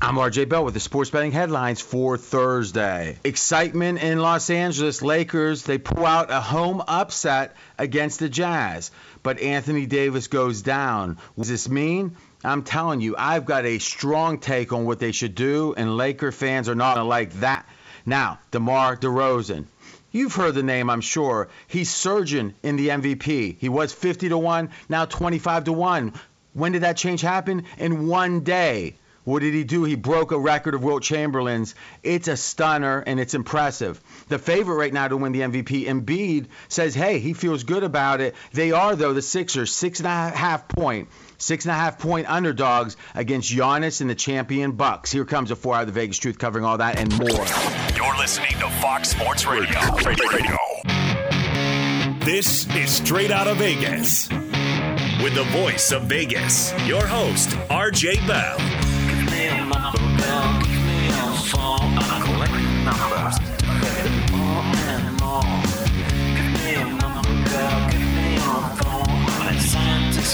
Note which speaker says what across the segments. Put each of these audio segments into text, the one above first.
Speaker 1: I'm RJ Bell with the sports betting headlines for Thursday. Excitement in Los Angeles. Lakers, they pull out a home upset against the Jazz, but Anthony Davis goes down. What does this mean? I'm telling you, I've got a strong take on what they should do, and Laker fans are not going to like that. Now, DeMar DeRozan. You've heard the name, I'm sure. He's surging in the MVP. He was 50 to 1, now 25 to 1. When did that change happen? In one day. What did he do? He broke a record of Wilt Chamberlain's. It's a stunner and it's impressive. The favorite right now to win the MVP, Embiid, says, hey, he feels good about it. They are, though, the Sixers, six and a half point, six and a half point underdogs against Giannis and the champion Bucks. Here comes a four out of the Vegas Truth covering all that and more.
Speaker 2: You're listening to Fox Sports Radio. Radio.
Speaker 3: This is Straight Out of Vegas. With the voice of Vegas, your host, RJ Bell.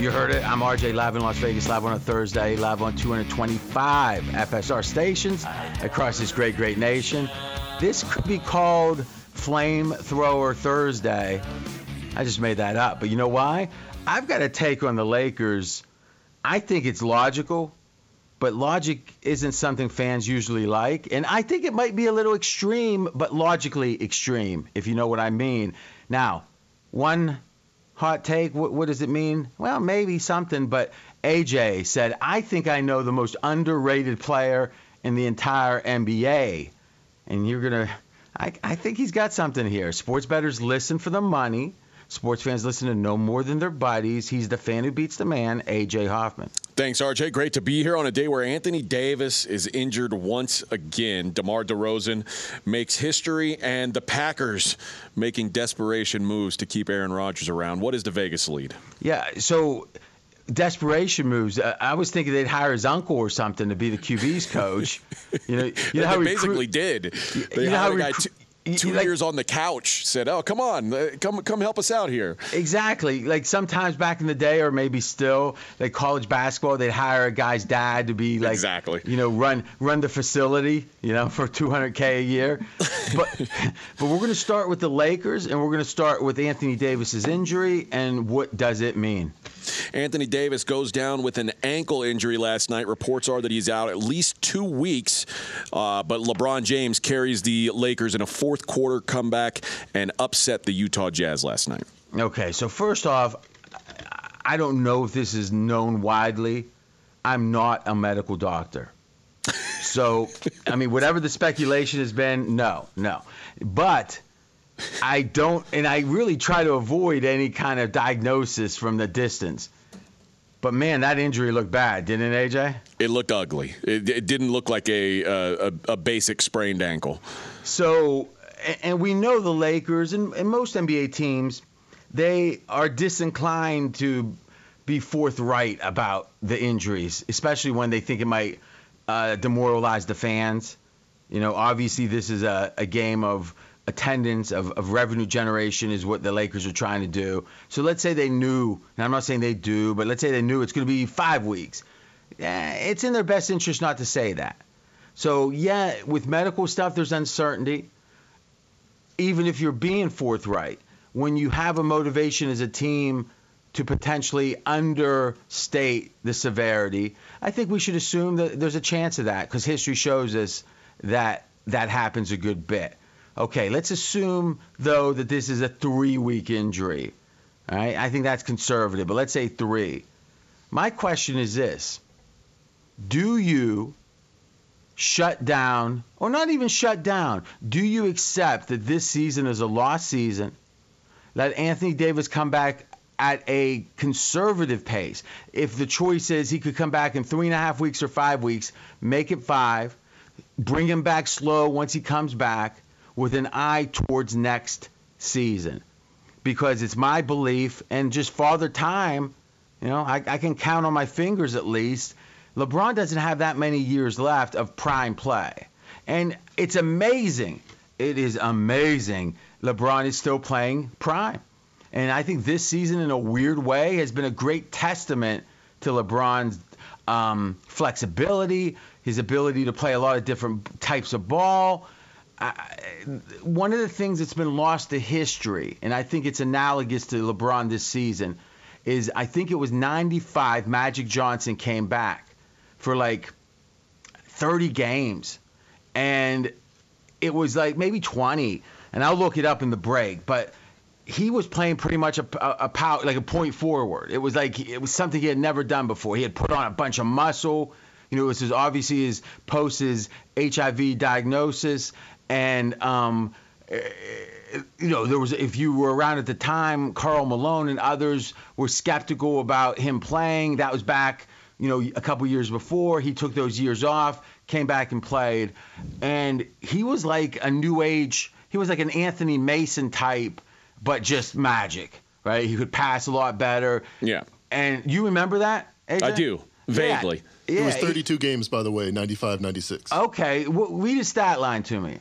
Speaker 1: You heard it. I'm RJ live in Las Vegas, live on a Thursday, live on 225 FSR stations across this great, great nation. This could be called Flamethrower Thursday. I just made that up. But you know why? I've got a take on the Lakers. I think it's logical, but logic isn't something fans usually like. And I think it might be a little extreme, but logically extreme, if you know what I mean. Now, one hot take, what, what does it mean? Well, maybe something, but AJ said, I think I know the most underrated player in the entire NBA. And you're going to, I, think he's got something here. Sports bettors listen for the money. Sports fans listen to no more than their buddies. He's the fan who beats the man, AJ Hoffman.
Speaker 4: Thanks, RJ. Great to be here on a day where Anthony Davis is injured once again. DeMar DeRozan makes history, and the Packers making desperation moves to keep Aaron Rodgers around. What is the Vegas lead?
Speaker 1: Yeah, so desperation moves. Uh, I was thinking they'd hire his uncle or something to be the QB's coach. You know, you know
Speaker 4: how they basically did. They
Speaker 1: you know
Speaker 4: hired a guy. Two like, years on the couch said, "Oh, come on, uh, come come help us out here."
Speaker 1: Exactly. Like sometimes back in the day, or maybe still, like college basketball, they'd hire a guy's dad to be like,
Speaker 4: exactly,
Speaker 1: you know, run run the facility, you know, for 200k a year. But but we're going to start with the Lakers, and we're going to start with Anthony Davis's injury, and what does it mean?
Speaker 4: Anthony Davis goes down with an ankle injury last night. Reports are that he's out at least two weeks. Uh, but LeBron James carries the Lakers in a fourth quarter comeback and upset the Utah Jazz last night.
Speaker 1: Okay, so first off, I don't know if this is known widely. I'm not a medical doctor. So, I mean, whatever the speculation has been, no, no. But I don't, and I really try to avoid any kind of diagnosis from the distance. But man, that injury looked bad, didn't it, AJ?
Speaker 4: It looked ugly. It, it didn't look like a, uh, a, a basic sprained ankle.
Speaker 1: So, and we know the Lakers and, and most NBA teams, they are disinclined to be forthright about the injuries, especially when they think it might uh, demoralize the fans. You know, obviously this is a, a game of attendance, of, of revenue generation is what the Lakers are trying to do. So let's say they knew, and I'm not saying they do, but let's say they knew it's going to be five weeks. it's in their best interest not to say that. So, yeah, with medical stuff, there's uncertainty. Even if you're being forthright, when you have a motivation as a team to potentially understate the severity, I think we should assume that there's a chance of that because history shows us that that happens a good bit. Okay, let's assume though that this is a three-week injury. All right, I think that's conservative, but let's say three. My question is this: Do you shut down, or not even shut down? Do you accept that this season is a lost season? Let Anthony Davis come back at a conservative pace. If the choice is he could come back in three and a half weeks or five weeks, make it five. Bring him back slow once he comes back with an eye towards next season. because it's my belief and just father time. You know, I, I can count on my fingers at least. LeBron doesn't have that many years left of prime play. And it's amazing. It is amazing. LeBron is still playing prime. And I think this season, in a weird way, has been a great testament to LeBron's um, flexibility, his ability to play a lot of different types of ball. I, one of the things that's been lost to history, and I think it's analogous to LeBron this season, is I think it was 95 Magic Johnson came back for like 30 games. And it was like maybe 20. And I'll look it up in the break. But he was playing pretty much a, a, a power, like a point forward. It was like it was something he had never done before. He had put on a bunch of muscle. You know, it was his, obviously his post his HIV diagnosis, and um, you know, there was if you were around at the time, Karl Malone and others were skeptical about him playing. That was back, you know, a couple years before. He took those years off, came back and played, and he was like a new age. He was like an Anthony Mason type, but just magic, right? He could pass a lot better.
Speaker 4: Yeah.
Speaker 1: And you remember that? AJ?
Speaker 4: I do vaguely.
Speaker 1: Yeah.
Speaker 5: It was
Speaker 1: yeah,
Speaker 5: 32 games, by the way, 95, 96.
Speaker 1: Okay, w- read a stat line to me.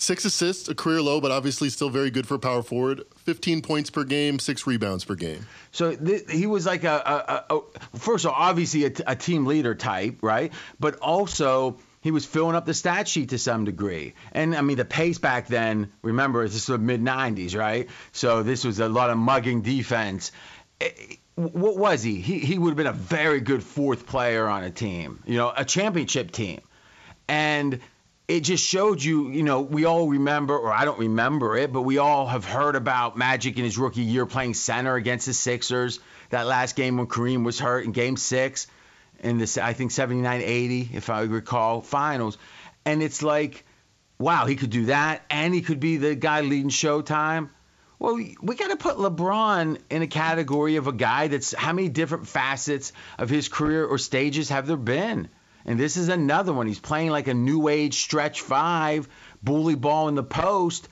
Speaker 5: Six assists, a career low, but obviously still very good for power forward. 15 points per game, six rebounds per game.
Speaker 1: So th- he was like a, a, a, a first of all, obviously a, t- a team leader type, right? But also he was filling up the stat sheet to some degree. And I mean, the pace back then, remember, this was the mid 90s, right? So this was a lot of mugging defense. Eh, what was he? He he would have been a very good fourth player on a team, you know, a championship team. And it just showed you, you know, we all remember, or I don't remember it, but we all have heard about Magic in his rookie year playing center against the Sixers. That last game when Kareem was hurt in Game Six, in the I think 79-80, if I recall, finals. And it's like, wow, he could do that, and he could be the guy leading Showtime. Well, we got to put LeBron in a category of a guy that's how many different facets of his career or stages have there been? And this is another one. He's playing like a new age stretch five, bully ball in the post.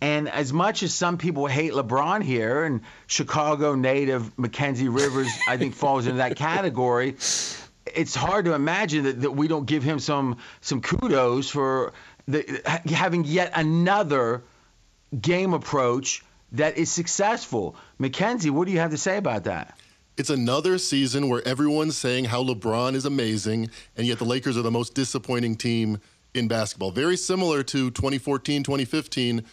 Speaker 1: And as much as some people hate LeBron here, and Chicago native Mackenzie Rivers, I think, falls into that category, it's hard to imagine that, that we don't give him some some kudos for the, having yet another game approach that is successful. Mackenzie, what do you have to say about that?
Speaker 5: It's another season where everyone's saying how LeBron is amazing, and yet the Lakers are the most disappointing team in basketball. Very similar to 2014, 2015.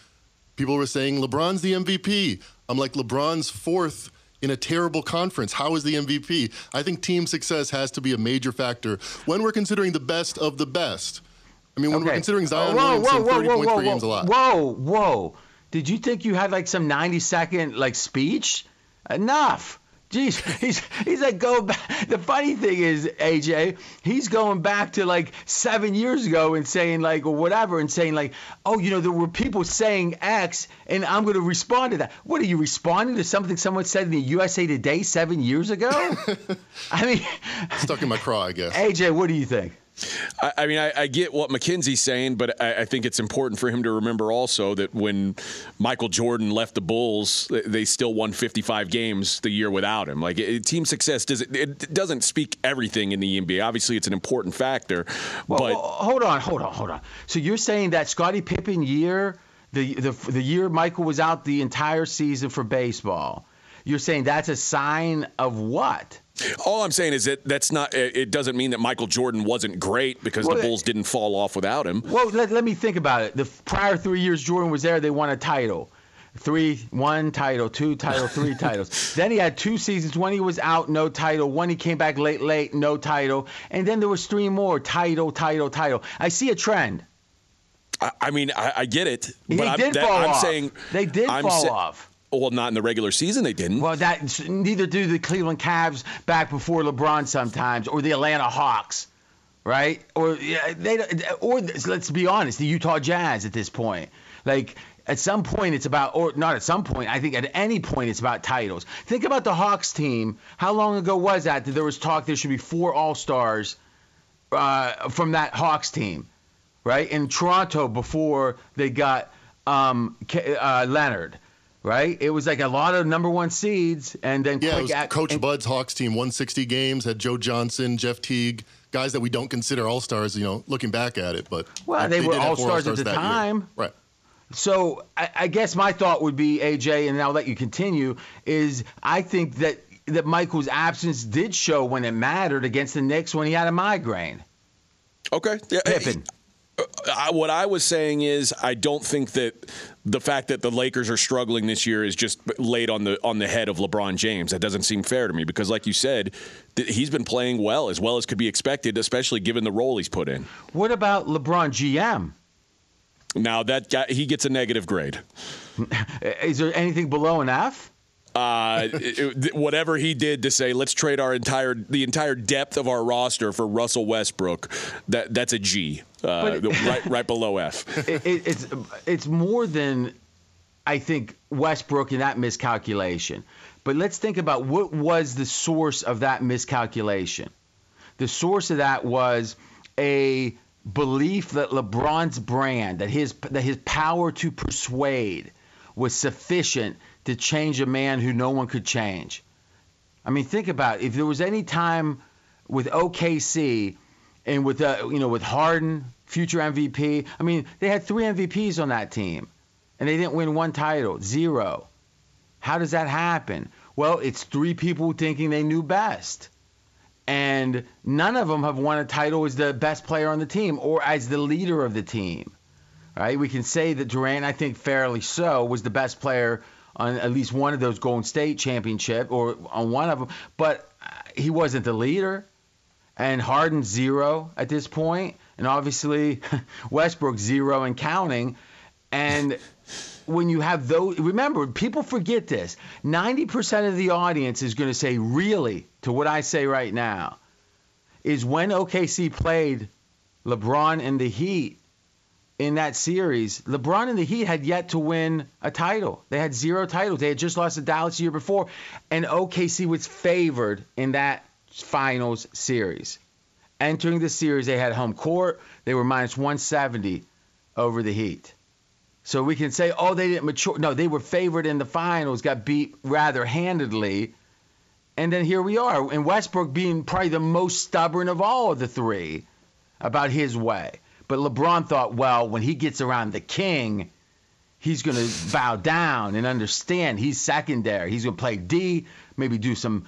Speaker 5: People were saying LeBron's the MVP. I'm like, LeBron's fourth in a terrible conference. How is the MVP? I think team success has to be a major factor when we're considering the best of the best. I mean, when we're considering Zion
Speaker 1: whoa,
Speaker 5: Williamson,
Speaker 1: whoa,
Speaker 5: 30
Speaker 1: whoa,
Speaker 5: points per game a lot.
Speaker 1: Whoa, whoa. Did you think you had like some 90 second like speech? Enough. Jeez, he's he's like go back. The funny thing is, AJ, he's going back to like seven years ago and saying like or whatever and saying like, oh, you know, there were people saying X and I'm going to respond to that. What are you responding to something someone said in the USA Today seven years ago? I mean,
Speaker 5: Stuck in my craw, I guess.
Speaker 1: AJ, what do you think?
Speaker 4: I, I mean, I, I get what Mackenzie's saying, but I, I think it's important for him to remember also that when Michael Jordan left the Bulls, they- still won 55 games the year without him. Like it, team success does it, it doesn't speak everything in the NBA. Obviously, it's an important factor,
Speaker 1: Well,
Speaker 4: but
Speaker 1: well, hold on, hold on, hold on. So you're saying that Scottie Pippen year, the the the year Michael was out the entire season for baseball, you're saying that's a sign of what?
Speaker 4: All I'm saying is that that's not. It doesn't mean that Michael Jordan wasn't great because
Speaker 1: Well,
Speaker 4: the Bulls didn't fall off without him.
Speaker 1: Well, let, let me think about it. The prior three years Jordan was there, they won a title. Three, one title, two title, three titles. Then he had two seasons. One he was out, no title. One he came back late, late, no title. And then there was three more, title, title, title. I see a trend.
Speaker 4: I, I mean, I, I get it,
Speaker 1: He
Speaker 4: but I'm,
Speaker 1: did
Speaker 4: that-
Speaker 1: fall
Speaker 4: I'm
Speaker 1: off.
Speaker 4: saying
Speaker 1: They did
Speaker 4: I'm
Speaker 1: fall
Speaker 4: sa-
Speaker 1: off.
Speaker 4: Well, not in the regular season. They didn't.
Speaker 1: Well, that neither do the Cleveland Cavs back before LeBron sometimes, or the Atlanta Hawks, right? Or they or let's be honest, the Utah Jazz at this point. Like at some point, it's about or not at some point. I think at any point, it's about titles. Think about the Hawks team. How long ago was that that there was talk there should be four All Stars uh, from that Hawks team, right? In Toronto before they got um, uh, Leonard. Right? It was like a lot of number one seeds, and then
Speaker 5: Yeah, it was
Speaker 1: act-
Speaker 5: Coach
Speaker 1: and-
Speaker 5: Bud's Hawks team, 160 games, had Joe Johnson, Jeff Teague, guys that we don't consider all stars. You know, looking back at it, but
Speaker 1: Well, they were
Speaker 5: did have four
Speaker 1: all-stars at the
Speaker 5: that year.
Speaker 1: time.
Speaker 5: right?
Speaker 1: So I, I guess my thought would be AJ, and I'll let you continue. Is I think that that Michael's absence did show when it mattered against the Knicks when he had a migraine.
Speaker 4: Okay. Yeah,
Speaker 1: Pippen.
Speaker 4: Uh, uh, I, what I was saying is, I don't think that the fact that the Lakers are struggling this year is just laid on the on the head of LeBron James. That doesn't seem fair to me because, like you said, th- he's been playing well as well as could be expected, especially given the role he's put in.
Speaker 1: What about LeBron GM?
Speaker 4: Now that guy, he gets a negative grade.
Speaker 1: Is there anything below an F?
Speaker 4: Uh, it- whatever he did to say, let's trade our entire the entire depth of our roster for Russell Westbrook. That that's a G, uh, right right below F.
Speaker 1: it, it, it's it's more than I think Westbrook and that miscalculation. But let's think about what was the source of that miscalculation. The source of that was a belief that LeBron's brand, that his that his power to persuade was sufficient to change a man who no one could change. I mean, think about it. if there was any time with OKC and with uh, you know with Harden, future MVP. I mean, they had three MVPs on that team, and they didn't win one title, zero. How does that happen? Well, it's three people thinking they knew best, and none of them have won a title as the best player on the team or as the leader of the team. Right? We can say that Durant, I think fairly so, was the best player on at least one of those Golden State championship or on one of them, but uh, he wasn't the leader. And Harden zero at this point, and obviously Westbrook zero and counting. And when you have those, remember, people forget this. 90% of the audience is going to say, really, to what I say right now, is when OKC played LeBron and the Heat in that series, LeBron and the Heat had yet to win a title. They had zero titles. They had just lost to Dallas the year before, and OKC was favored in that finals series. Entering the series, they had home court. They were minus 170 over the Heat. So we can say, oh, they didn't mature. No, they were favored in the finals, got beat rather handedly. And then here we are, and Westbrook being probably the most stubborn of all of the three about his way. But LeBron thought, well, when he gets around the king, he's going to bow down and understand he's secondary. He's going to play D, maybe do some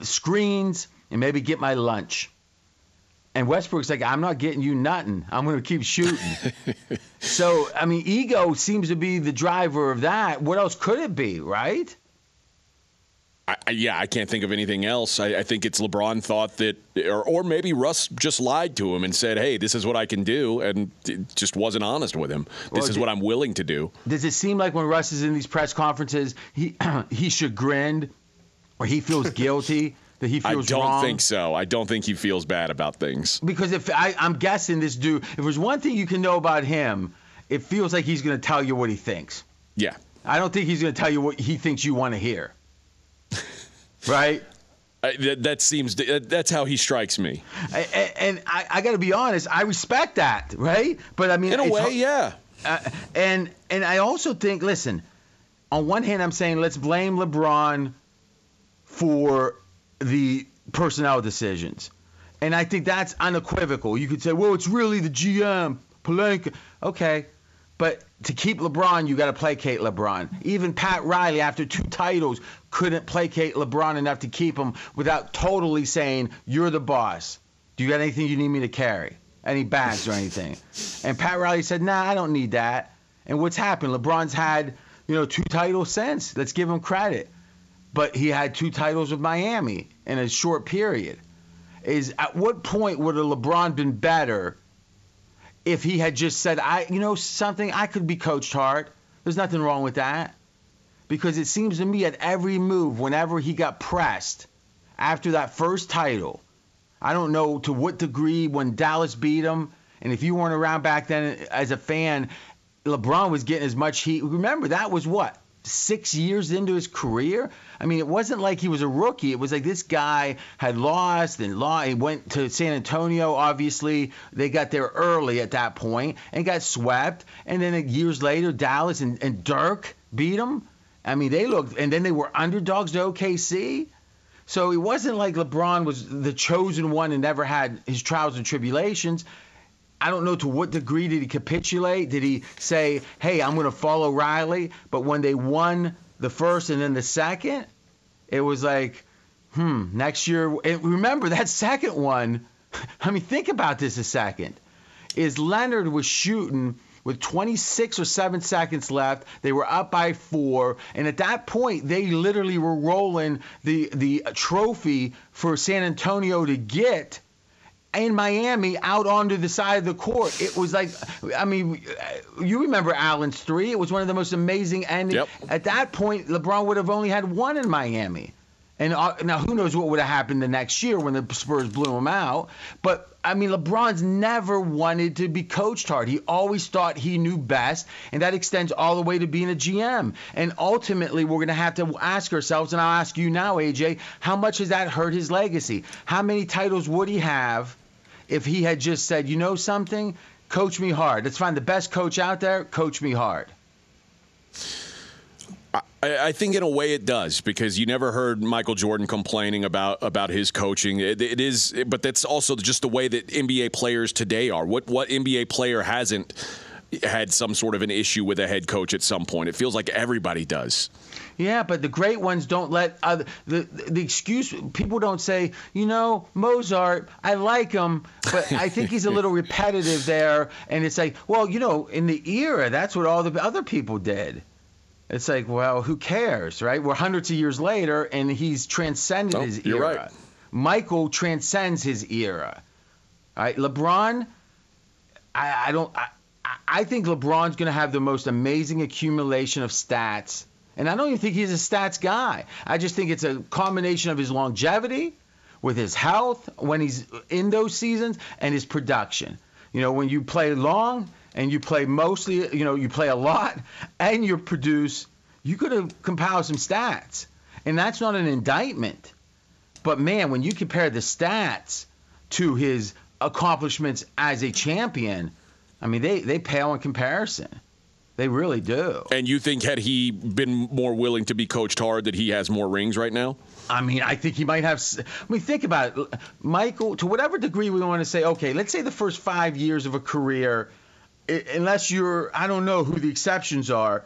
Speaker 1: screens, and maybe get my lunch. And Westbrook's like, I'm not getting you nothing. I'm going to keep shooting. so, I mean, ego seems to be the driver of that. What else could it be, right?
Speaker 4: I, I- yeah, I can't think of anything else. I, I think it's LeBron thought that, or, or maybe Russ just lied to him and said, "Hey, this is what I can do," and just wasn't honest with him. This
Speaker 1: Well,
Speaker 4: is
Speaker 1: did-
Speaker 4: what I'm willing to do.
Speaker 1: Does it seem like when Russ is in these press conferences, he he's chagrined or he feels guilty that he feels wrong?
Speaker 4: I don't
Speaker 1: wrong?
Speaker 4: think so. I don't think he feels bad about things.
Speaker 1: Because if I, I'm guessing this dude, if there's one thing you can know about him, it feels like he's going to tell you what he thinks.
Speaker 4: Yeah.
Speaker 1: I don't think he's going to tell you what he thinks you want to hear. Right?
Speaker 4: I, that, that seems that's how he strikes me.
Speaker 1: A- a- And I, I got to be honest, I respect that, right? But I mean,
Speaker 4: In a way, yeah.
Speaker 1: uh, and and I also think, listen, on one hand, I'm saying let's blame LeBron for the personnel decisions, and I think that's unequivocal. You could say, well, it's really the GM, Pelinka. Okay, but to keep LeBron, you got to placate LeBron. Even Pat Riley, after two titles, couldn't placate LeBron enough to keep him without totally saying, "You're the boss. Do you got anything you need me to carry? Any bags or anything?" And Pat Riley said, "Nah, I don't need that." And what's happened? LeBron's had, you know, two titles since. Let's give him credit. But he had two titles with Miami in a short period. Is at what point would a LeBron been better if he had just said, "I, you know, something I could be coached hard. There's nothing wrong with that." Because it seems to me at every move, whenever he got pressed after that first title, I don't know to what degree when Dallas beat him, and if you weren't around back then as a fan, LeBron was getting as much heat. Remember that was what six years into his career. I mean, it wasn't like he was a rookie. It was like this guy had lost and lost. He went to San Antonio. Obviously, they got there early at that point and got swept. And then years later, Dallas and, and Dirk beat him. I mean, they looked, and then they were underdogs to OKC. So it wasn't like LeBron was the chosen one and never had his trials and tribulations. I don't know to what degree did he capitulate? Did he say, "Hey, I'm going to follow Riley"? But when they won the first and then the second, it was like, hmm, next year. Remember that second one. I mean, think about this a second. Is Leonard was shooting with 26 or 7 seconds left. They were up by 4 and at that point they literally were rolling the the trophy for San Antonio to get in Miami out onto the side of the court. It was like, I mean, you remember Allen's three. It was one of the most amazing endings.
Speaker 4: Yep.
Speaker 1: At that point, LeBron would have only had one in Miami. And uh, now who knows what would have happened the next year when the Spurs blew him out. But I mean, LeBron's never wanted to be coached hard. He always thought he knew best, and that extends all the way to being a GM. And ultimately, we're going to have to ask ourselves, and I'll ask you now, AJ, how much has that hurt his legacy? How many titles would he have if he had just said, you know something, coach me hard. Let's find the best coach out there, coach me hard.
Speaker 4: I, I think in a way it does because you never heard Michael Jordan complaining about about his coaching. It, it is, but that's also just the way that NBA players today are. What what NBA player hasn't had some sort of an issue with a head coach at some point? It feels like everybody does.
Speaker 1: Yeah, but the great ones don't let other the the excuse people don't say, you know, Mozart, I like him, but I think he's a little repetitive there and it's like, well, you know, in the era, that's what all the other people did. It's like, well, who cares, right? We're hundreds of years later and he's transcended
Speaker 4: Oh,
Speaker 1: his
Speaker 4: you're
Speaker 1: era.
Speaker 4: right.
Speaker 1: Michael transcends his era. All right, LeBron, I, I don't I, I think LeBron's going to have the most amazing accumulation of stats. And I don't even think he's a stats guy. I just think it's a combination of his longevity with his health when he's in those seasons and his production. You know, when you play long and you play mostly, you know, you play a lot and you produce, you could have compiled some stats. And that's not an indictment. But man, when you compare the stats to his accomplishments as a champion, I mean, they, they pale in comparison. They really do.
Speaker 4: And you think had he been more willing to be coached hard, that he has more rings right now?
Speaker 1: I mean, I think he might have. I mean, think about it, Michael. To whatever degree we want to say, okay, let's say the first five years of a career, unless you're, I don't know who the exceptions are,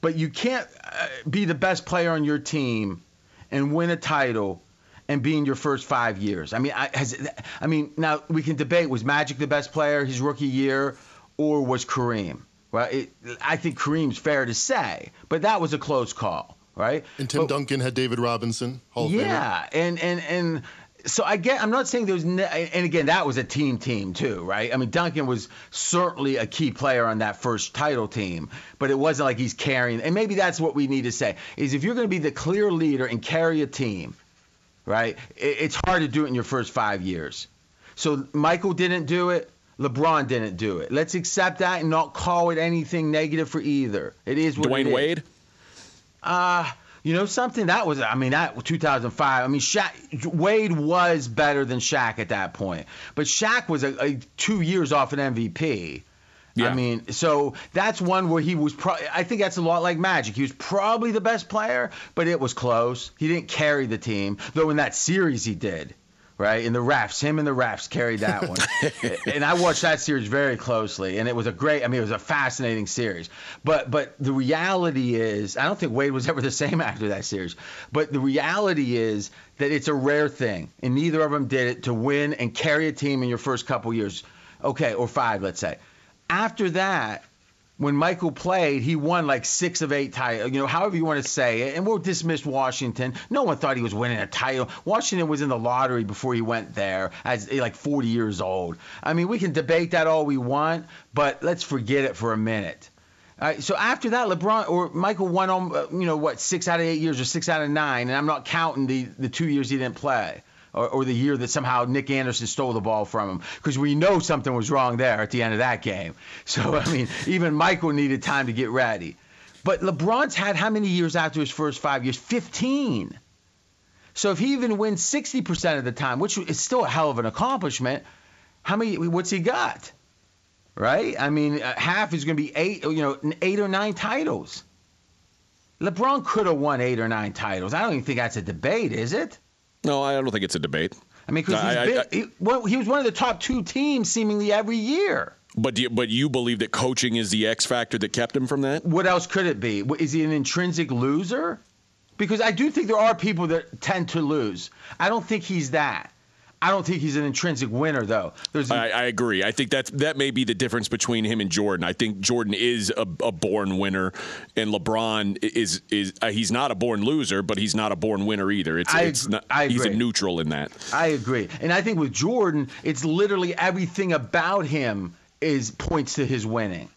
Speaker 1: but you can't uh, be the best player on your team and win a title and be in your first five years. I mean, I, has, I mean, now we can debate: was Magic the best player his rookie year, or was Kareem? Well, it, I think Kareem's fair to say, but that was a close call, right?
Speaker 5: And Tim
Speaker 1: But-
Speaker 5: Duncan had David Robinson, Hall of Famer.
Speaker 1: yeah, and and and so I get. I'm not saying there was. Ne- and again, that was a team team too, right? I mean, Duncan was certainly a key player on that first title team, but it wasn't like he's carrying. And maybe that's what we need to say is if you're going to be the clear leader and carry a team, right? It, it's hard to do it in your first five years. So Michael didn't do it. LeBron didn't do it. Let's accept that and not call it anything negative for either. It is what it
Speaker 4: Dwyane
Speaker 1: is.
Speaker 4: Wade?
Speaker 1: Uh, you know something? That was, I mean, that 2005. I mean, Shaq, Wade was better than Shaq at that point, but Shaq was a, a two years off an MVP.
Speaker 4: Yeah.
Speaker 1: I mean, so that's one where he was. Pro- I think that's a lot like Magic. He was probably the best player, but it was close. He didn't carry the team, though. In that series, he did. Right in the refs, him and the refs carried that one, and I watched that series very closely, and it was a great. I mean, it was a fascinating series. But but the reality is, I don't think Wade was ever the same after that series. But the reality is that it's a rare thing, and neither of them did it to win and carry a team in your first couple years, okay, or five, let's say. After that, when Michael played, he won like six of eight titles, you know, however you want to say it. And we'll dismiss Washington. No one thought he was winning a title. Washington was in the lottery before he went there as like 40 years old. I mean, we can debate that all we want, but let's forget it for a minute. All right, so after that, LeBron or Michael won on, uh, you know, what, six out of eight years or six out of nine, and I'm not counting the, the two years he didn't play. Or, or the year that somehow Nick Anderson stole the ball from him, because we know something was wrong there at the end of that game. So I mean, even Michael needed time to get ready. But LeBron's had how many years after his first five years? 15. So if he even wins 60% of the time, which is still a hell of an accomplishment, how many? What's he got? Right? I mean, uh, half is going to be eight. You know, eight or nine titles. LeBron could have won eight or nine titles. I don't even think that's a debate, is it?
Speaker 4: No, I don't think it's a debate.
Speaker 1: I mean, because he, well, he was one of the top two teams seemingly every year.
Speaker 4: But do you, but you believe that coaching is the X factor that kept him from that?
Speaker 1: What else could it be? Is he an intrinsic loser? Because I do think there are people that tend to lose. I don't think he's that. I don't think he's an intrinsic winner, though. There's
Speaker 4: I, I agree. I think that that may be the difference between him and Jordan. I think Jordan is a, a born winner, and LeBron is is uh, he's not a born loser, but he's not a born winner either. It's,
Speaker 1: I
Speaker 4: it's not,
Speaker 1: I
Speaker 4: he's a neutral in that.
Speaker 1: I agree. And I think with Jordan, it's literally everything about him is points to his winning.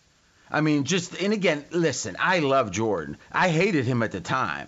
Speaker 1: I mean, just and again, listen, I love Jordan. I hated him at the time.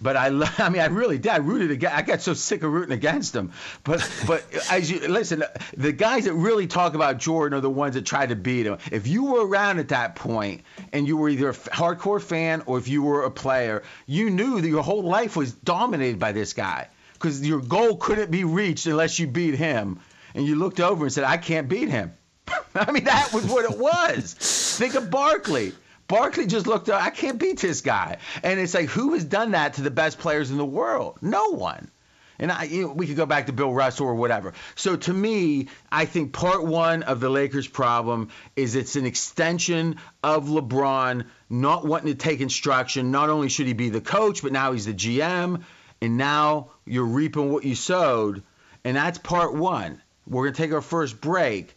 Speaker 1: But I, I mean, I really did. I rooted against. I got so sick of rooting against him. But, but as you listen, uh, the guys that really talk about Jordan are the ones that try to beat him. If you were around at that point and you were either a hardcore fan or if you were a player, you knew that your whole life was dominated by this guy because your goal couldn't be reached unless you beat him. And you looked over and said, "I can't beat him." I mean, that was what it was. Think of Barkley. Barkley just looked up, I can't beat this guy. And it's like, who has done that to the best players in the world? No one. And I, you know, we could go back to Bill Russell or whatever. So to me, I think part one of the Lakers' problem is it's an extension of LeBron not wanting to take instruction. Not only should he be the coach, but now he's the GM. And now you're reaping what you sowed. And that's part one. We're going to take our first break.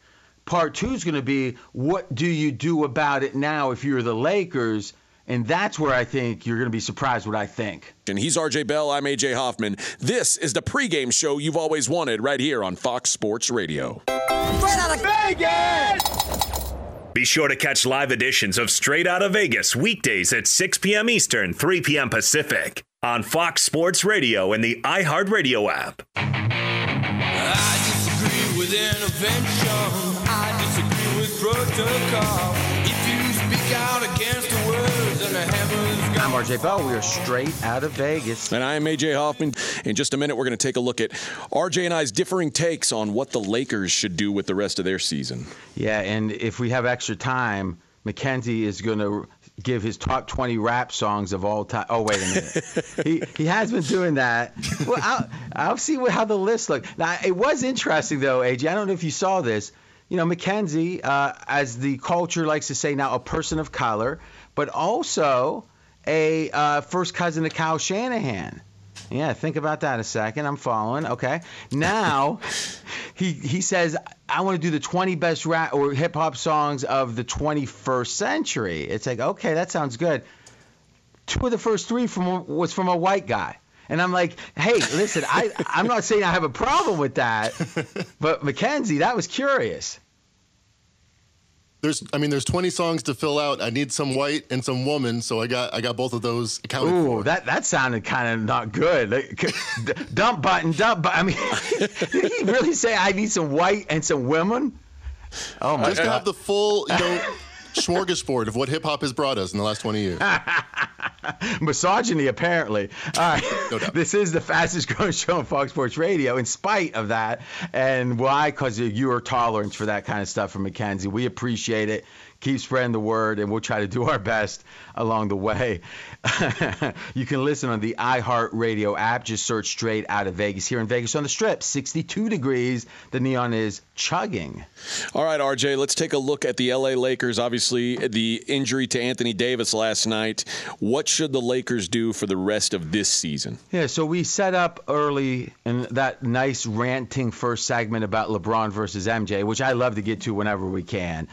Speaker 1: Part two is going to be what do you do about it now if you're the Lakers? And that's where I think you're going to be surprised what I think.
Speaker 4: And he's RJ Bell. I'm AJ Hoffman. This is the pregame show you've always wanted right here on Fox Sports Radio. Straight out of Vegas!
Speaker 3: Be sure to catch live editions of Straight Outta Vegas weekdays at 6 p.m. Eastern, 3 p.m. Pacific on Fox Sports Radio and the iHeartRadio app.
Speaker 6: Protocol. If you speak out against the words and the heavens
Speaker 1: I'm RJ Bell. We are straight out of Vegas.
Speaker 4: And I'm AJ Hoffman. In just a minute, we're going to take a look at RJ and I's differing takes on what the Lakers should do with the rest of their season.
Speaker 1: Yeah, and if we have extra time, Mackenzie is going to give his top 20 rap songs of all time. Oh, wait a minute. he, he has been doing that. Well, I'll, I'll see what, how the list looks. Now, it was interesting, though, AJ. I don't know if you saw this. You know, Mackenzie, uh, as the culture likes to say now, a person of color, but also a uh, first cousin to Kyle Shanahan. Yeah, think about that a second. I'm following. Okay. Now, he he says I want to do the 20 best rap or hip hop songs of the 21st century. It's like okay, that sounds good. Two of the first three from was from a white guy. And I'm like, hey, listen, I, I'm not saying I have a problem with that, but Mackenzie, that was curious.
Speaker 5: There's, I mean, there's 20 songs to fill out. I need some white and some woman, so I got, I got both of those accounted
Speaker 1: Ooh,
Speaker 5: for.
Speaker 1: that that sounded kind of not good. Like, dump button, dump button. I mean, did he really say I need some white and some women? Oh my god.
Speaker 5: Just to have the full, you know, smorgasbord of what hip hop has brought us in the last 20 years.
Speaker 1: Misogyny, apparently. All right.
Speaker 5: No doubt.
Speaker 1: This is the fastest growing show on Fox Sports Radio, in spite of that. And why? Because of your tolerance for that kind of stuff from Mackenzie. We appreciate it. Keep spreading the word, and we'll try to do our best along the way. you can listen on the iHeartRadio app. Just search straight out of Vegas. Here in Vegas on the Strip, 62 degrees. The neon is chugging.
Speaker 4: All right, RJ, let's take a look at the LA Lakers. Obviously, the injury to Anthony Davis last night. What should the Lakers do for the rest of this season?
Speaker 1: Yeah, so we set up early in that nice ranting first segment about LeBron versus MJ, which I love to get to whenever we can,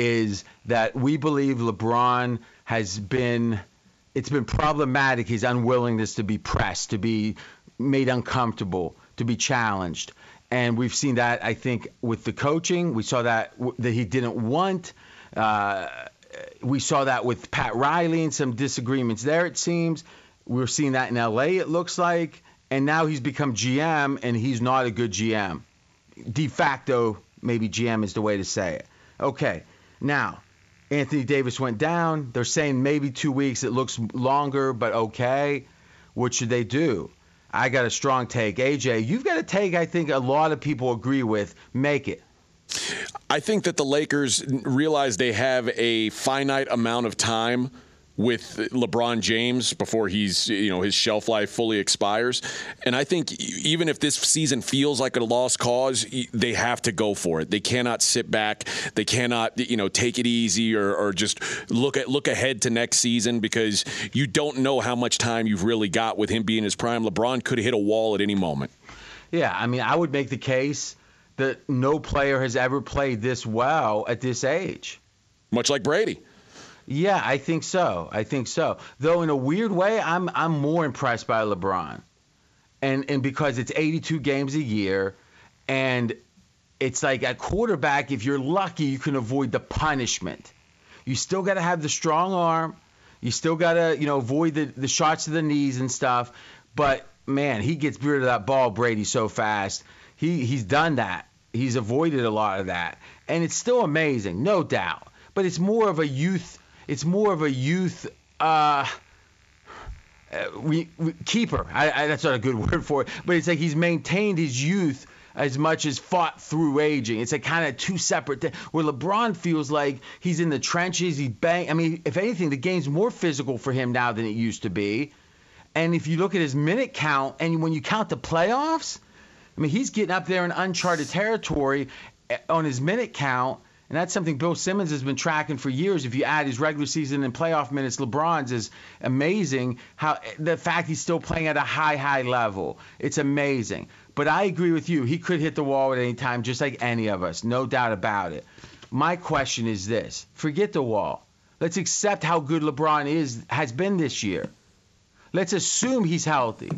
Speaker 1: is that we believe LeBron has been it's been problematic his unwillingness to be pressed, to be made uncomfortable, to be challenged. And we've seen that I think with the coaching, we saw that that he didn't want uh, we saw that with Pat Riley and some disagreements there, it seems. We're seeing that in LA, it looks like. And now he's become GM, and he's not a good GM. De facto, maybe GM is the way to say it. Okay, now, Anthony Davis went down. They're saying maybe two weeks. It looks longer, but okay. What should they do? I got a strong take. AJ, you've got a take I think a lot of people agree with. Make it.
Speaker 4: I think that the Lakers realize they have a finite amount of time with LeBron James before he's you know his shelf life fully expires. And I think even if this season feels like a lost cause, they have to go for it. They cannot sit back. They cannot you know take it easy or, or just look at look ahead to next season because you don't know how much time you've really got with him being his prime. LeBron could hit a wall at any moment.
Speaker 1: Yeah, I mean, I would make the case that no player has ever played this well at this age.
Speaker 4: Much like Brady.
Speaker 1: Yeah, I think so. I think so. Though in a weird way, I'm I'm more impressed by LeBron, and and because it's 82 games a year, and it's like at quarterback, if you're lucky, you can avoid the punishment. You still got to have the strong arm. You still got to you know avoid the the shots to the knees and stuff. But man, he gets rid of that ball, Brady, so fast. He he's done that. He's avoided a lot of that, and it's still amazing, no doubt. But it's more of a youth. It's more of a youth. Uh, uh, we, we, keeper. I, I, that's not a good word for it, but it's like he's maintained his youth as much as fought through aging. It's like kind of two separate things. Where LeBron feels like he's in the trenches, he's bang. I mean, if anything, the game's more physical for him now than it used to be. And if you look at his minute count, and when you count the playoffs, I mean, he's getting up there in uncharted territory eh, on his minute count. And that's something Bill Simmons has been tracking for years. If you add his regular season and playoff minutes, LeBron's is amazing. How the fact he's still playing at a high, high level. It's amazing. But I agree with you. He could hit the wall at any time, just like any of us. No doubt about it. My question is this: Forget the wall. Let's accept how good LeBron is has been this year. Let's assume he's healthy.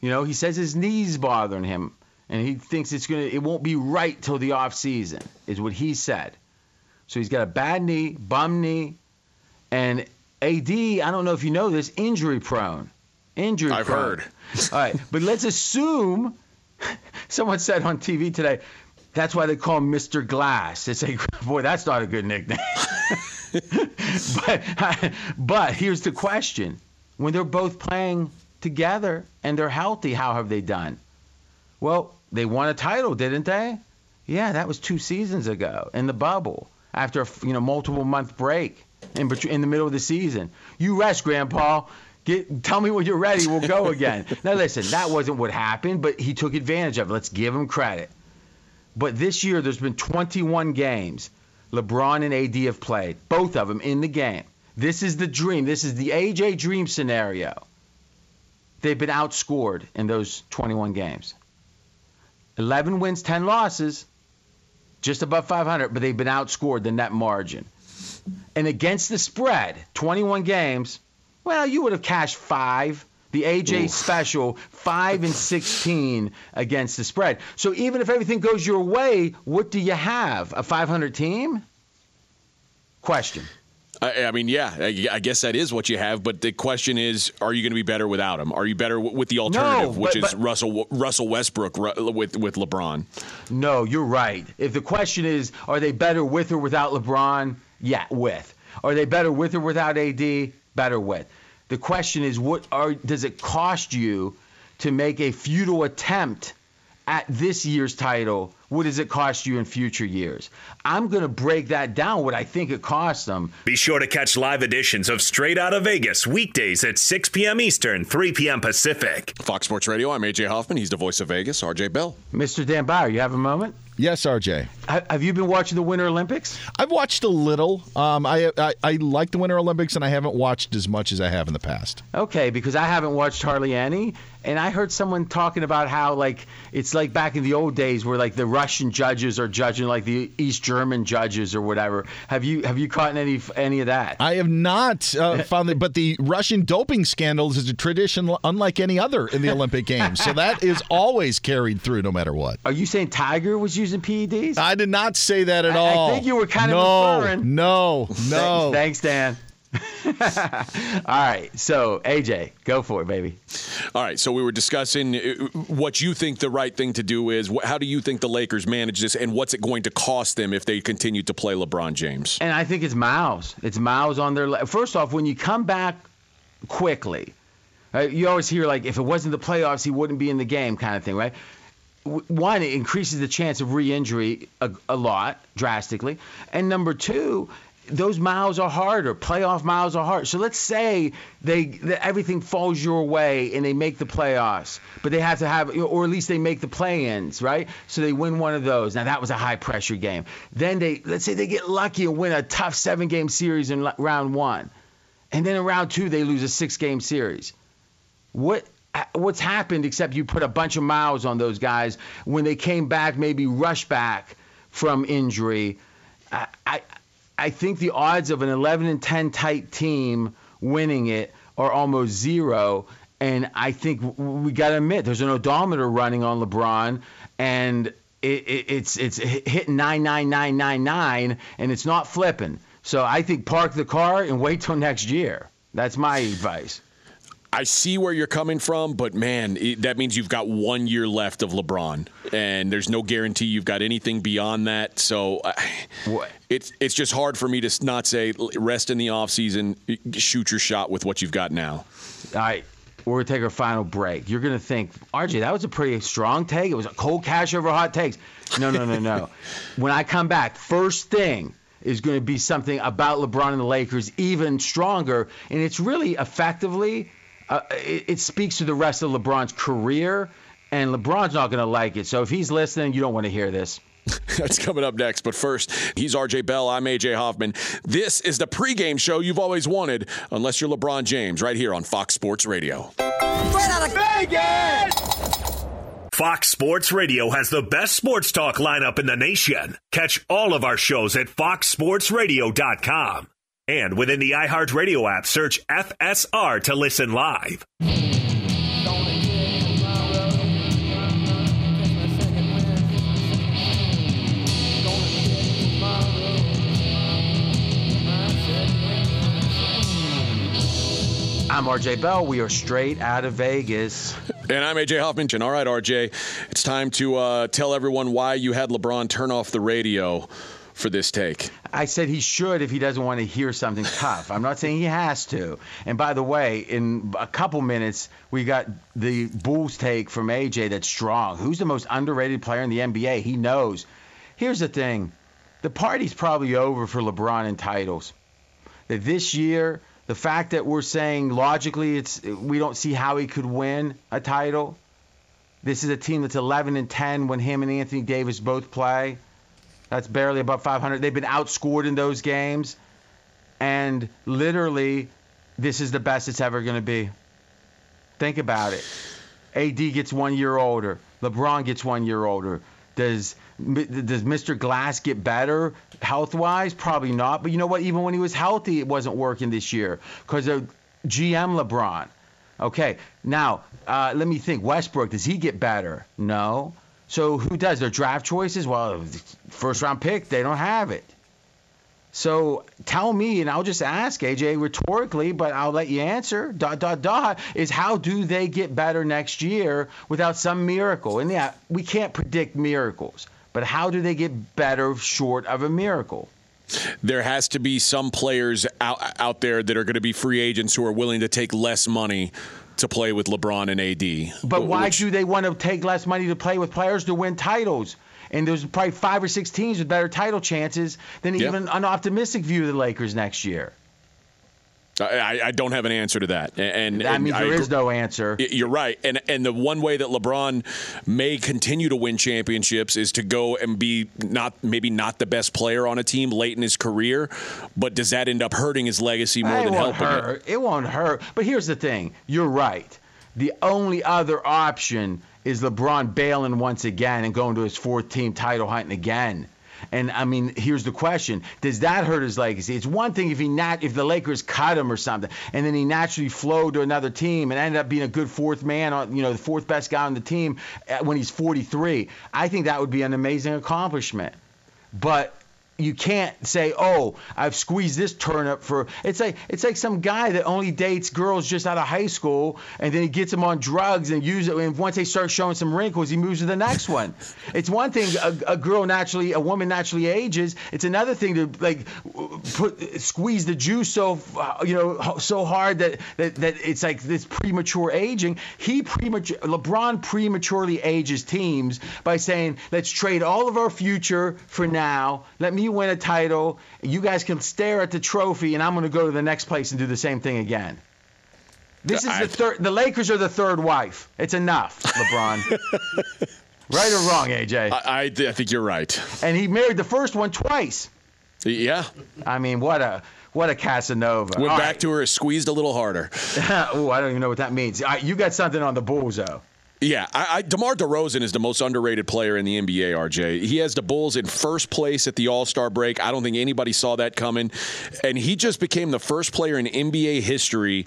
Speaker 1: You know, he says his knees bothering him, and he thinks it's gonna it won't be right till the off season, is what he said. So he's got a bad knee, bum knee, and AD. I don't know if you know this, injury prone. Injury
Speaker 4: I've
Speaker 1: prone.
Speaker 4: heard.
Speaker 1: All right, but let's assume. Someone said on TV today, that's why they call him Mr. Glass. It's like, boy, that's not a good nickname. but, but here's the question: When they're both playing together and they're healthy, how have they done? Well, they won a title, didn't they? Yeah, that was two seasons ago in the bubble after a you know multiple month break in between in the middle of the season. You rest, Grandpa. Get, tell me when you're ready. We'll go again. now listen, that wasn't what happened, but he took advantage of it. Let's give him credit. But this year, there's been 21 games LeBron and AD have played, both of them in the game. This is the dream. This is the AJ dream scenario. They've been outscored in those 21 games. 11 wins, 10 losses, just above 500, but they've been outscored the net margin. And against the spread, 21 games, well, you would have cashed five. The AJ special, 5 and 16 against the spread. So even if everything goes your way, what do you have? A 500 team? Question.
Speaker 4: I, I mean, yeah, I, I guess that is what you have. But the question is, are you going to be better without him? Are you better w- with the alternative, which
Speaker 1: but-
Speaker 4: is
Speaker 1: but-
Speaker 4: Russell Russell Westbrook ru- with with LeBron?
Speaker 1: No, you're right. If the question is, are they better with or without LeBron? Yeah, with. Are they better with or without AD? Better with. The question is, what are does it cost you to make a futile attempt at this year's title? What does it cost you in future years? I'm going to break that down. What I think it costs them.
Speaker 3: Be sure to catch live editions of Straight Out of Vegas weekdays at 6 p.m. Eastern, 3 p.m. Pacific.
Speaker 4: Fox Sports Radio. I'm AJ Hoffman. He's the voice of Vegas. RJ Bell.
Speaker 1: Mr. Dan Bauer, you have a moment?
Speaker 7: Yes, RJ.
Speaker 1: Have you been watching the Winter Olympics?
Speaker 7: I've watched a little. Um, I, I I like the Winter Olympics, and I haven't watched as much as I have in the past.
Speaker 1: Okay, because I haven't watched hardly any, and I heard someone talking about how like it's like back in the old days where like the Russian judges are judging like the East German judges or whatever. Have you have you caught any any of that?
Speaker 7: I have not uh, found it, but the Russian doping scandals is a tradition unlike any other in the Olympic Games. So that is always carried through, no matter what.
Speaker 1: are you saying Tiger was using PEDs?
Speaker 7: I did not say that at
Speaker 1: I- I think you were kind of
Speaker 7: no,
Speaker 1: inferring.
Speaker 7: No, no.
Speaker 1: Thanks, thanks Dan. All right, so AJ, go for it, baby.
Speaker 4: All right, so we were discussing uh, what you think the right thing to do is. How do you think the Lakers manage this, and what's it going to cost them if they continue to play LeBron James?
Speaker 1: And I think it's miles. It's miles on their. le- First off, when you come back quickly, right, you always hear like if it wasn't the playoffs, he wouldn't be in the game, kind of thing, right? One, it increases the chance of re-injury a, a lot drastically, and number two, those miles are harder. Playoff miles are hard. So let's say they that everything falls your way and they make the playoffs, but they have to have, or at least they make the play-ins, right? So they win one of those. Now that was a high-pressure game. Then they let's say they get lucky and win a tough seven-game series in round one, and then in round two they lose a six-game series. What what's happened except you put a bunch of miles on those guys when they came back, maybe rushed back from injury. I, I I think the odds of an 11 and 10 tight team winning it are almost zero. And I think we got to admit there's an odometer running on LeBron, and it, it, it's it's hitting nine nine nine nine nine, and it's not flipping. So I think park the car and wait till next year. That's my advice.
Speaker 4: I see where you're coming from, but man, it, that means you've got one year left of LeBron, and there's no guarantee you've got anything beyond that. So uh, it's it's just hard for me to not say rest in the offseason, shoot your shot with what you've got now.
Speaker 1: All right. We're going to take our final break. You're going to think, RJ, that was a pretty strong take. It was a cold cash over hot takes. No, no, no, no. when I come back, first thing is going to be something about LeBron and the Lakers even stronger. And it's really effectively uh, it, it speaks to the rest of LeBron's career, and LeBron's not going to like it. So if he's listening, you don't want to hear this.
Speaker 4: That's coming up next. But first, he's RJ Bell. I'm AJ Hoffman. This is the pregame show you've always wanted, unless you're LeBron James, right here on Fox Sports Radio. Right out of
Speaker 3: Vegas! Fox Sports Radio has the best sports talk lineup in the nation. Catch all of our shows at foxsportsradio.com. And within the iHeartRadio app, search FSR to listen live.
Speaker 1: I'm RJ Bell. We are straight out of Vegas.
Speaker 4: And I'm AJ Hoffman. All right, RJ, it's time to uh, tell everyone why you had LeBron turn off the radio for this take.
Speaker 1: I said he should if he doesn't want to hear something tough. I'm not saying he has to. And by the way, in a couple minutes, we got the Bulls take from AJ that's strong. Who's the most underrated player in the NBA? He knows. Here's the thing the party's probably over for LeBron in titles. That this year, the fact that we're saying logically it's we don't see how he could win a title. This is a team that's 11 and 10 when him and Anthony Davis both play. That's barely above 500. They've been outscored in those games. And literally, this is the best it's ever going to be. Think about it. AD gets one year older. LeBron gets one year older. Does does Mr. Glass get better health wise? Probably not. But you know what? Even when he was healthy, it wasn't working this year because of GM LeBron. Okay, now uh, let me think. Westbrook, does he get better? No. So who does their draft choices? Well, first round pick, they don't have it. So tell me, and I'll just ask AJ rhetorically, but I'll let you answer. Dot dot dot is how do they get better next year without some miracle? And yeah, we can't predict miracles, but how do they get better short of a miracle?
Speaker 4: There has to be some players out out there that are going to be free agents who are willing to take less money to play with LeBron and AD.
Speaker 1: But why which, do they want to take less money to play with players to win titles? And there's probably five or six teams with better title chances than yeah. even an optimistic view of the Lakers next year.
Speaker 4: I, I, don't have an answer to that, and
Speaker 1: that
Speaker 4: and
Speaker 1: means there I, is no answer.
Speaker 4: You're right, and and the one way that LeBron may continue to win championships is to go and be not maybe not the best player on a team late in his career, but does that end up hurting his legacy more
Speaker 1: it
Speaker 4: than helping
Speaker 1: hurt. it? It won't hurt. But here's the thing: you're right. The only other option is LeBron bailing once again and going to his fourth team title hunting again. And I mean, here's the question: Does that hurt his legacy? It's one thing if he nat if the Lakers cut him or something, and then he naturally flowed to another team and ended up being a good fourth man, on you know, the fourth best guy on the team uh, when he's 43. I think that would be an amazing accomplishment. But you can't say, "Oh, I've squeezed this turnip for." It's like it's like some guy that only dates girls just out of high school, and then he gets them on drugs and use it. And once they start showing some wrinkles, he moves to the next one. it's one thing a, a girl naturally, a woman naturally ages. It's another thing to like put squeeze the juice so uh, you know so hard that that, that it's like this premature aging. He premature LeBron prematurely ages teams by saying, "Let's trade all of our future for now. Let me." Me win a title. You guys can stare at the trophy, and I'm going to go to the next place and do the same thing again. This is
Speaker 4: I-
Speaker 1: the third. The Lakers are the third wife. It's enough, LeBron. right or wrong, AJ?
Speaker 4: I, I, I think you're right.
Speaker 1: and he married the first one twice.
Speaker 4: Yeah.
Speaker 1: I mean, what a what a Casanova.
Speaker 4: Went
Speaker 1: All
Speaker 4: back
Speaker 1: right.
Speaker 4: to her, squeezed a little harder.
Speaker 1: oh, I don't even know what that means. Right, you got something on the Bulls, though.
Speaker 4: Yeah, I, I, DeMar DeRozan is the most underrated player in the NBA, RJ. He has the Bulls in first place at the All Star break. I don't think anybody saw that coming. And he just became the first player in NBA history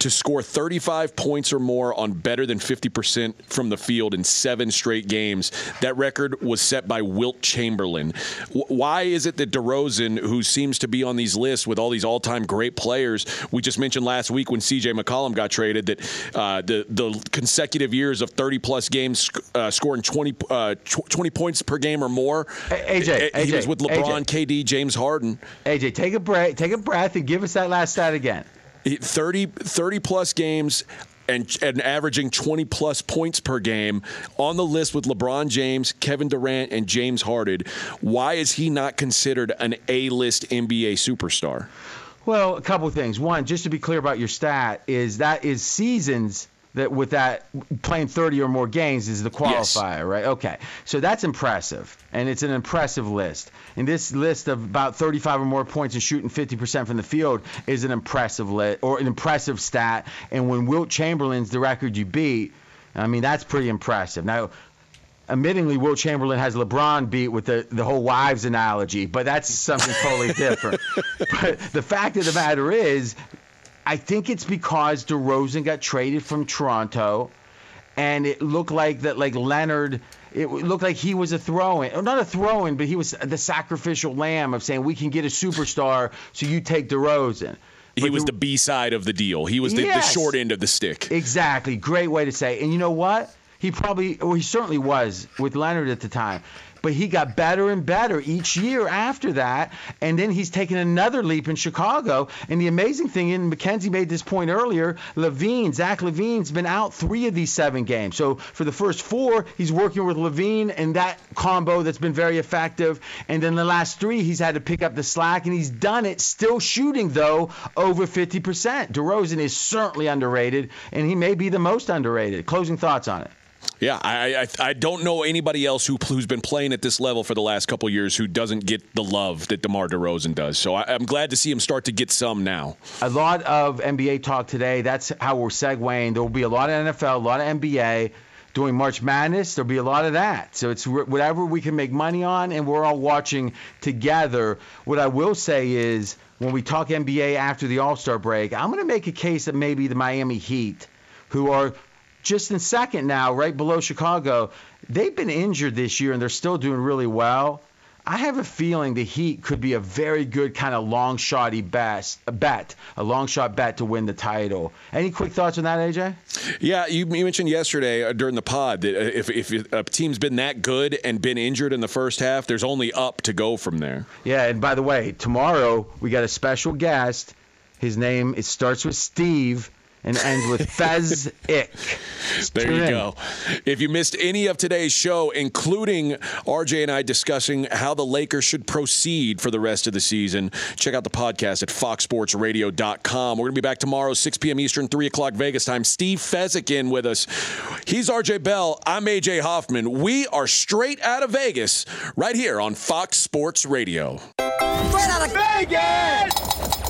Speaker 4: to score 35 points or more on better than 50% from the field in seven straight games. That record was set by Wilt Chamberlain. W- why is it that DeRozan, who seems to be on these lists with all these all time great players, we just mentioned last week when CJ McCollum got traded that uh, the, the consecutive years of 30 plus games uh, scoring 20, uh, tw- 20 points per game or more.
Speaker 1: AJ,
Speaker 4: he
Speaker 1: AJ,
Speaker 4: was with LeBron, KD, James Harden.
Speaker 1: AJ, take a break, take a breath, and give us that last stat again.
Speaker 4: 30, 30 plus games and, and averaging 20 plus points per game on the list with LeBron James, Kevin Durant, and James Harden. Why is he not considered an A list NBA superstar?
Speaker 1: Well, a couple of things. One, just to be clear about your stat, is that is seasons that with that playing 30 or more games is the
Speaker 4: Yes.
Speaker 1: qualifier, right? Okay. So that's impressive, and it's an impressive list. And this list of about 35 or more points and shooting 50% from the field is an impressive list or an impressive stat. And when Wilt Chamberlain's the record you beat, I mean that's pretty impressive. Now, admittingly, Wilt Chamberlain has LeBron beat with the, the whole wives analogy, but that's something totally different. but the fact of the matter is, I think it's because DeRozan got traded from Toronto, and it looked like that, like Leonard. It looked like he was a throw-in, not a throw-in, but he was the sacrificial lamb of saying we can get a superstar, so you take DeRozan.
Speaker 4: He was
Speaker 1: the-
Speaker 4: the B side of the deal. He was the,
Speaker 1: Yes.
Speaker 4: the short end of the stick.
Speaker 1: Exactly. Great way to say. it. And you know what? He probably, or he certainly was with Leonard at the time. But he got better and better each year after that. And then he's taken another leap in Chicago. And the amazing thing, and Mackenzie made this point earlier, LaVine, Zach LaVine's been out three of these seven games. So for the first four, he's working with LaVine and that combo that's been very effective. And then the last three, he's had to pick up the slack, and he's done it, still shooting, though, over 50%. DeRozan is certainly underrated, and he may be the most underrated. Closing thoughts on it.
Speaker 4: Yeah, I, I I don't know anybody else who who's been playing at this level for the last couple years who doesn't get the love that DeMar DeRozan does. So I, I'm glad to see him start to get some now.
Speaker 1: A lot of NBA talk today. That's how we're segueing. There will be a lot of NFL, a lot of NBA. Doing March Madness, there'll be a lot of that. So it's whatever we can make money on, and we're all watching together. What I will say is, when we talk NBA after the All Star break, I'm going to make a case that maybe the Miami Heat, who are just in second now, right below Chicago, they've been injured this year and they're still doing really well. I have a feeling the Heat could be a very good kind of long shotty best, a bet, a long shot bet to win the title. Any quick thoughts on that, AJ?
Speaker 4: Yeah, you, you mentioned yesterday uh, during the pod that uh, if, if a team's been that good and been injured in the first half, there's only up to go from there.
Speaker 1: Yeah, and by the way, tomorrow we got a special guest. His name it starts with Steve and ends with Fez Ick.
Speaker 4: There
Speaker 1: Tune
Speaker 4: you
Speaker 1: in.
Speaker 4: go. If you missed any of today's show, including RJ and I discussing how the Lakers should proceed for the rest of the season, check out the podcast at foxsportsradio.com. We're going to be back tomorrow, 6 p.m. Eastern, 3 o'clock Vegas time. Steve Fezzik in with us. He's RJ Bell. I'm AJ Hoffman. We are straight out of Vegas right here on Fox Sports Radio.
Speaker 6: Straight out of Vegas!